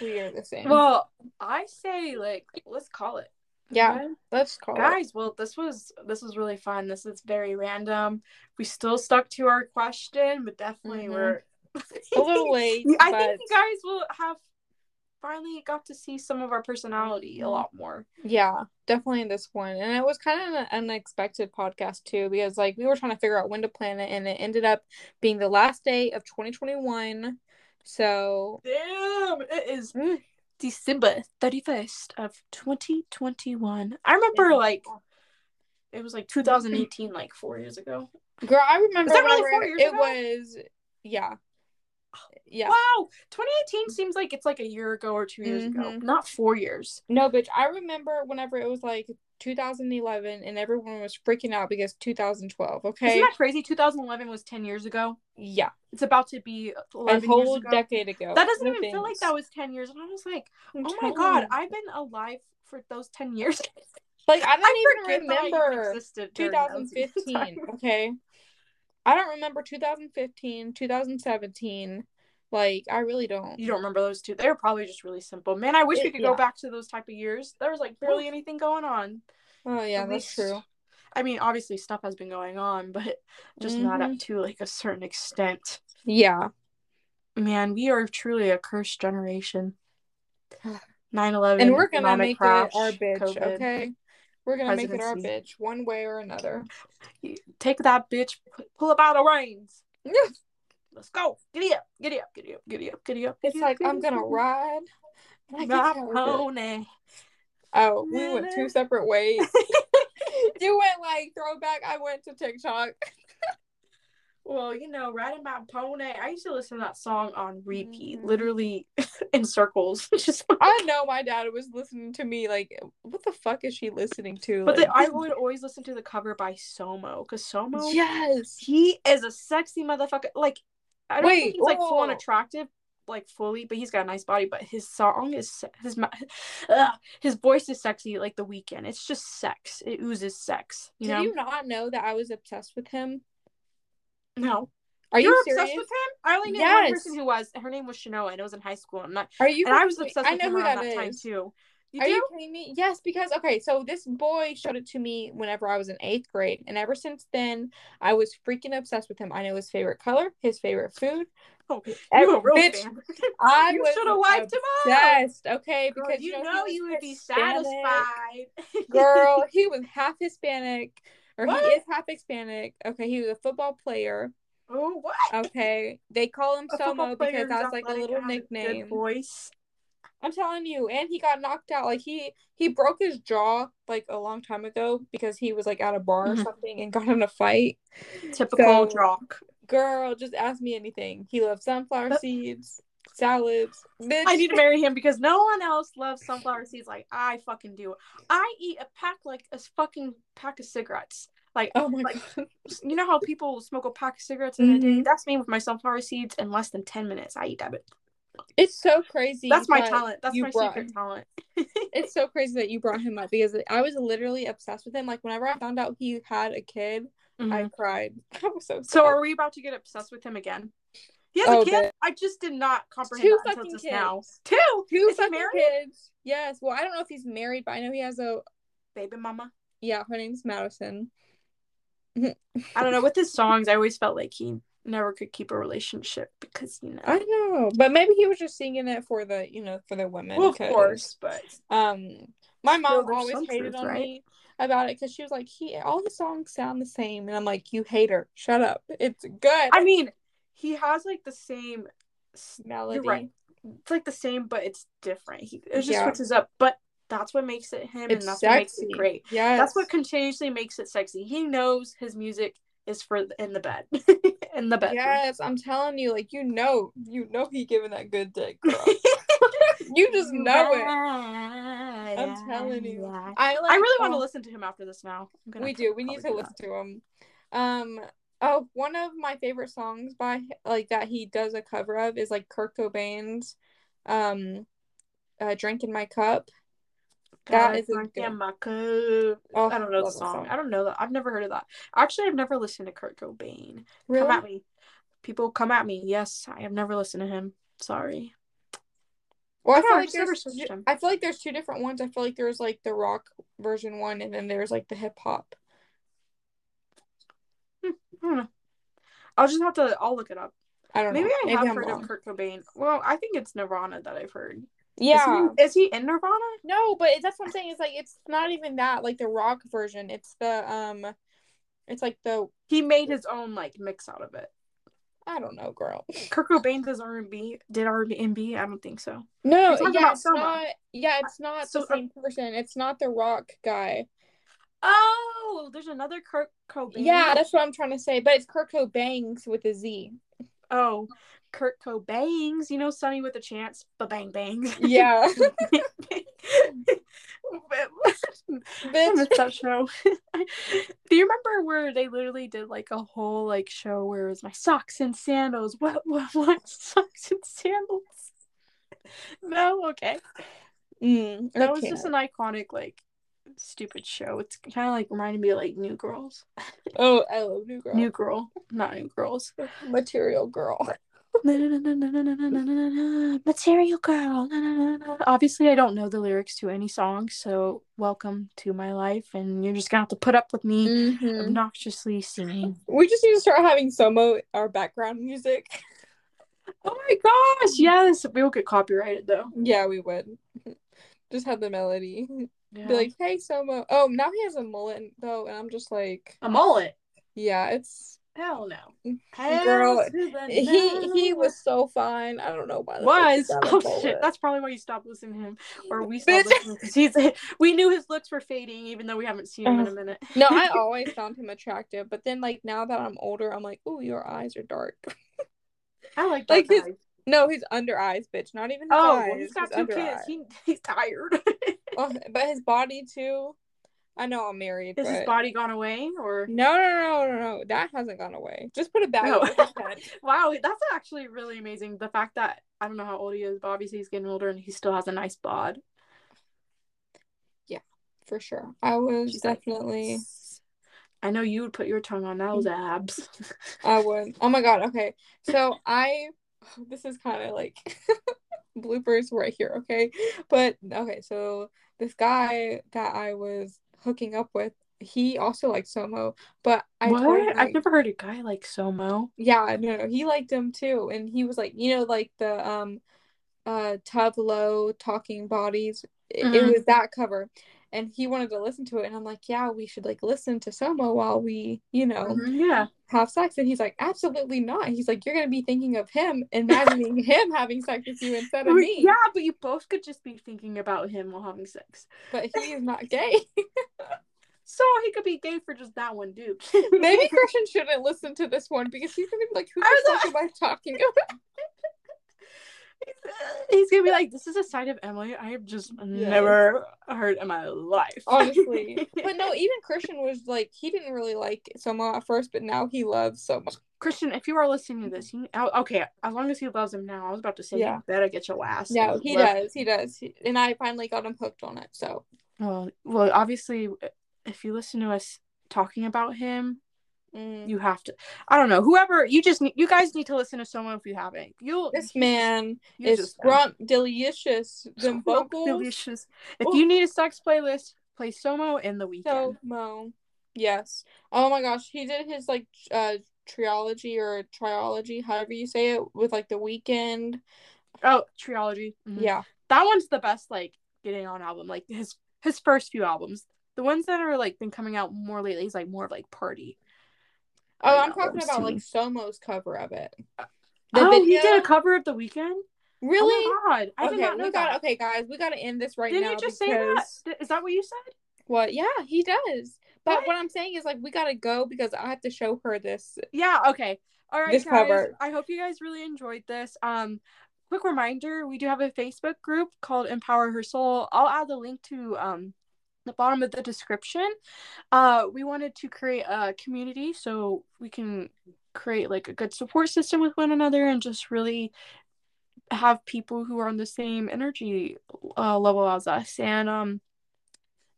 We are the same. well, I say like, let's call it. Yeah, Okay. let's call it. Guys, well, this was this was really fun. This is very random. We still stuck to our question, but definitely Mhm. we're A little late, I but think you guys will have finally got to see some of our personality a Mhm. lot more. yeah, definitely this one. And it was kind of an unexpected podcast too, because like we were trying to figure out when to plan it, and it ended up being the last day of 2021. So Damn, it is Mm. December 31st of 2021. I remember Yeah. like it was like 2018 like 4 years ago. Girl, I remember that really four years it ago? was yeah. Yeah. Wow, 2018 seems like it's like a year ago or 2 years ago, Mhm. not 4 years. No, bitch, I remember whenever it was like 2011 and everyone was freaking out because 2012, okay? Isn't that crazy? 2011 was 10 years ago. yeah. It's about to be A whole ago. decade ago. That doesn't No even feel like that was 10 years. And I was like, I'm oh my god, you. I've been alive for those 10 years. like I don't I even remember existed 2015, okay? I don't remember 2015, 2017. Like I really don't. You don't remember those two? They were probably just really simple. Man, I wish we could yeah. go back to those type of years. There was like barely anything going on. Oh yeah, At that's least- true. I mean, obviously stuff has been going on, but just not Mm-hmm. up to like a certain extent. Yeah. Man, we are truly a cursed generation. 9/11 And we're gonna make crash, it our bitch, COVID. okay? We're gonna make it our bitch one way or another. Take that bitch, pull up out of reins. Let's go. Giddy up, giddy up, giddy up, giddy up, giddy up. It's giddy like I'm gonna up. ride. My pony. Oh, we went two separate ways. you went like throwback. I went to TikTok. Well, you know, riding my pony. I used to listen to that song on repeat, Mhm. literally in circles. Just, I know my dad was listening to me like, what the fuck is she listening to? but Like, the, I would always listen to the cover by Somo because Somo, yes. he is a sexy motherfucker. Like, I don't Wait, think he's like full on oh. attractive, like fully, but he's got a nice body. But his song is his ugh, his voice is sexy, like the Weeknd. It's just sex. It oozes sex. You Did know? you not know that I was obsessed with him? No. Are you You're serious? obsessed with him? I only knew one person who was. Her name was Shanoa, and it was in high school. I'm not. Are you? and I was obsessed I with know him who around that that time too. You Are do? you kidding me? Yes, because okay, so this boy showed it to me whenever I was in eighth grade, and ever since then, I was freaking obsessed with him. I know his favorite color, his favorite food. Oh, you Every- a real bitch, fan. I you should have wiped him obsessed. Okay, Girl, because you you know, was you would be satisfied. Girl, he was half Hispanic, or What? he is half Hispanic. Okay, he was a football player. oh, what? Okay, they call him A Somo because that's like a little and has good nickname. voice. I'm telling you, and he got knocked out. Like he he broke his jaw like a long time ago because he was like at a bar or Mhm. something and got in a fight. Typical So- jock. Girl, just ask me anything. He loves sunflower seeds, salads. Bitch. I need to marry him because no one else loves sunflower seeds like I fucking do. I eat a pack like a fucking pack of cigarettes. Like, Oh my like god. you know how people smoke a pack of cigarettes in a day? That's me with my sunflower seeds in less than ten minutes. I eat that. bit. It's so crazy. That's my that talent. That's my brought- secret talent. It's so crazy that you brought him up because I was literally obsessed with him. Like whenever I found out he had a kid, I Mhm. cried. I was so sad. So are we about to get obsessed with him again? He has Oh, a kid. I just did not comprehend two fucking kids. now. Two. Two Is fucking kids. Yes. Well, I don't know if he's married, but I know he has a Baby mama. yeah. Her name's Madison. I don't know. With his songs, I always felt like he never could keep a relationship because you know. I know, but maybe he was just singing it for the you know for the women. well, of course, but Um, my mom there's always hated truth, on right? me about it because she was like, "He all his songs sound the same," and I'm like, "You hater, shut up. It's good." I mean, he has like the same. melody. You're right. It's like the same, but it's different. He it just Yeah. switches up, but that's what makes it him, It's and that's what makes it great. Yeah, That's what continuously makes it sexy. He knows his music is for in the bed, in the bed. Yes, I'm telling you, like you know, you know he giving that good dick, girl. you just know it. I'm telling you. I like. I really want to listen to him after this now. We do. We need to probably listen to him. Um. Oh, one of my favorite songs by like that he does a cover of is like Kirko Bangz, um, uh, "Drink in My Cup." That is a good- my cup. Oh, I don't know the that song. I don't know that. I've never heard of that. Actually, I've never listened to Kurt Cobain. Really? Come at me. People come at me. Yes, I have never listened to him. Sorry. Well, I, I feel know, like I've just never there's. I feel like there's two different ones. I feel like there's like the rock version one, and then there's like the hip hop. I don't know. I'll just have to. I'll look it up. I don't Maybe know. I Maybe have I'm heard wrong. of Kurt Cobain. Well, I think it's Nirvana that I've heard. Yeah. Is he, is he in Nirvana? No, but that's what I'm saying. It's like it's not even that like the rock version. It's the um, it's like the He made his own like mix out of it. I don't know, girl. Kurt Cobain does R and B. Did R and B? I don't think so. No, yeah, about it's Somo. not. Yeah, it's not So- the same person. It's not the rock guy. Oh, there's another Kurt Cobain. Yeah, that's what I'm trying to say. But it's Kirko Bangz with a Z. Oh, Kurt Cobain's. You know, Sonny with a Chance. Ba bang bangs. Yeah. Bitch. that show. Do you remember where they literally did like a whole like show where it was my socks and sandals? What what what socks and sandals? No, okay. Mm, That I was just an iconic like stupid show. It's kind of like reminded me of like New Girls. Oh, I love New Girl. New Girl, not New Girls. Material Girl. Material Girl. Obviously, I don't know the lyrics to any song, so welcome to my life, and you're just gonna have to put up with me Mhm. obnoxiously singing. We just need to start having Somo our background music. Oh my gosh, yes, we will get copyrighted though. Yeah, we would. Just have the melody. Yeah. Be like, hey Somo. Oh, now he has a mullet though, and I'm just like, a mullet. yeah, it's Hell no. Hell to the he he was so fine. I don't know why. the fuck he was. Oh mullet. shit! That's probably why you stopped listening to him, or we stopped Bitch. listening because he's. We knew his looks were fading, even though we haven't seen him in a minute. no, I always found him attractive, but then like now that I'm older, I'm like, oh, your eyes are dark. I like Like that his- guy. No, his under eyes, bitch. Not even his Oh, eyes. well, he's got two kids. He, he's tired. Oh, but his body too. I know I'm married, Has but his body gone away, or no, no, no, no, no. That hasn't gone away. Just put it back. No. over his head. wow, that's actually really amazing. The fact that I don't know how old he is, but obviously he's getting older and he still has a nice bod. Yeah, for sure. I was She's like, definitely. I know you would put your tongue on those abs. I would. Oh my god. Okay. So I. This is kind of like bloopers right here. Okay. But okay. So this guy that I was hooking up with, he also liked Somo, but I told him, what? like, I've never heard a guy like Somo. Yeah, no, no, he liked him too, and he was like, you know, like the um, uh, Tove Lo Talking Bodies. It, it Mhm. was that cover, and he wanted to listen to it, and I'm like, yeah, we should like listen to Somo while we, you know, Mhm, Yeah. have sex, and he's like, absolutely not. He's like, you're gonna be thinking of him, imagining him having sex with you instead of me. Yeah, but you both could just be thinking about him while having sex. But he is not gay. So he could be gay for just that one dude. Maybe Christian shouldn't listen to this one because he's gonna be like, who the fuck am I talking about? He's gonna be like, "This is a side of Emily I have just never heard in my life." honestly. but no, even Christian was like he didn't really like Somo at first, but now he loves Somo. Christian, if you are listening to this, you, oh, okay. As long as he loves him now, I was about to say, Yeah. you better get your ass. No, he left- does, he does, He- and I finally got him hooked on it. So Well, well, obviously, if you listen to us talking about him, mm. you have to. I don't know. Whoever you just need, you guys need to listen to someone if you haven't. You'll. this man you is grunt delicious. Them So vocals, delicious. If Oh. you need a sex playlist, play Somo in the Weeknd. Somo. Yes. Oh my gosh, he did his like uh trilogy or triology, however you say it, with like the Weeknd. Oh, Triology. Mhm. Yeah. that one's the best. Like getting on album. Like his his first few albums. The ones that are like been coming out more lately is like more of like party. Oh, I'm talking about like. Somo's cover of it. The oh, he did a cover of the Weeknd. Really? Oh my god, I okay, did not know we got that. okay, guys. We got to end this right now. Didn't now you just say that? because Th- Is that what you said? what? Yeah, he does. But What? what I'm saying is like we got to go because I have to show her this. Yeah. Okay. All right, This guys. cover. I hope you guys really enjoyed this. Um, quick reminder: we do have a Facebook group called Empower Her Soul. I'll add the link to um the bottom of the description. Uh, we wanted to create a community so we can create like a good support system with one another and just really have people who are on the same energy uh, level as us and um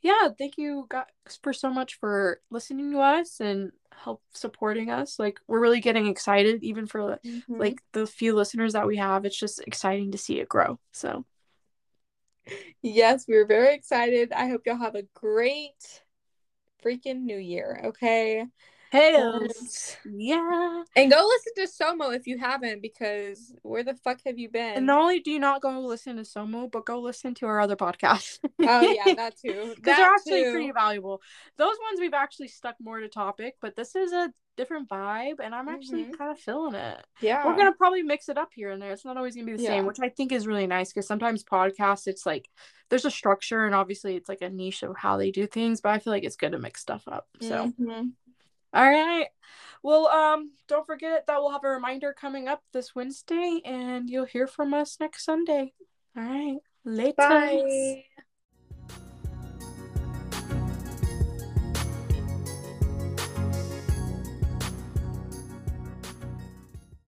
yeah thank you guys for so much for listening to us and help supporting us like we're really getting excited even for Mm-hmm. like the few listeners that we have it's just exciting to see it grow so yes, we're very excited. I hope y'all have a great freaking new year. Okay. Hey, yeah. and go listen to Somo if you haven't, because where the fuck have you been? And not only do you not go listen to Somo, but go listen to our other podcasts. oh yeah, that too. because they're actually too. pretty valuable. Those ones we've actually stuck more to topic, but this is a different vibe, and I'm actually Mhm. kind of feeling it. Yeah. We're gonna probably mix it up here and there. It's not always gonna be the Yeah. same, which I think is really nice because sometimes podcasts, it's like there's a structure and obviously it's like a niche of how they do things, but I feel like it's good to mix stuff up. So. Mhm. All right. Well, um, don't forget that we'll have a reminder coming up this Wednesday, and you'll hear from us next Sunday. All right. Later. Bye.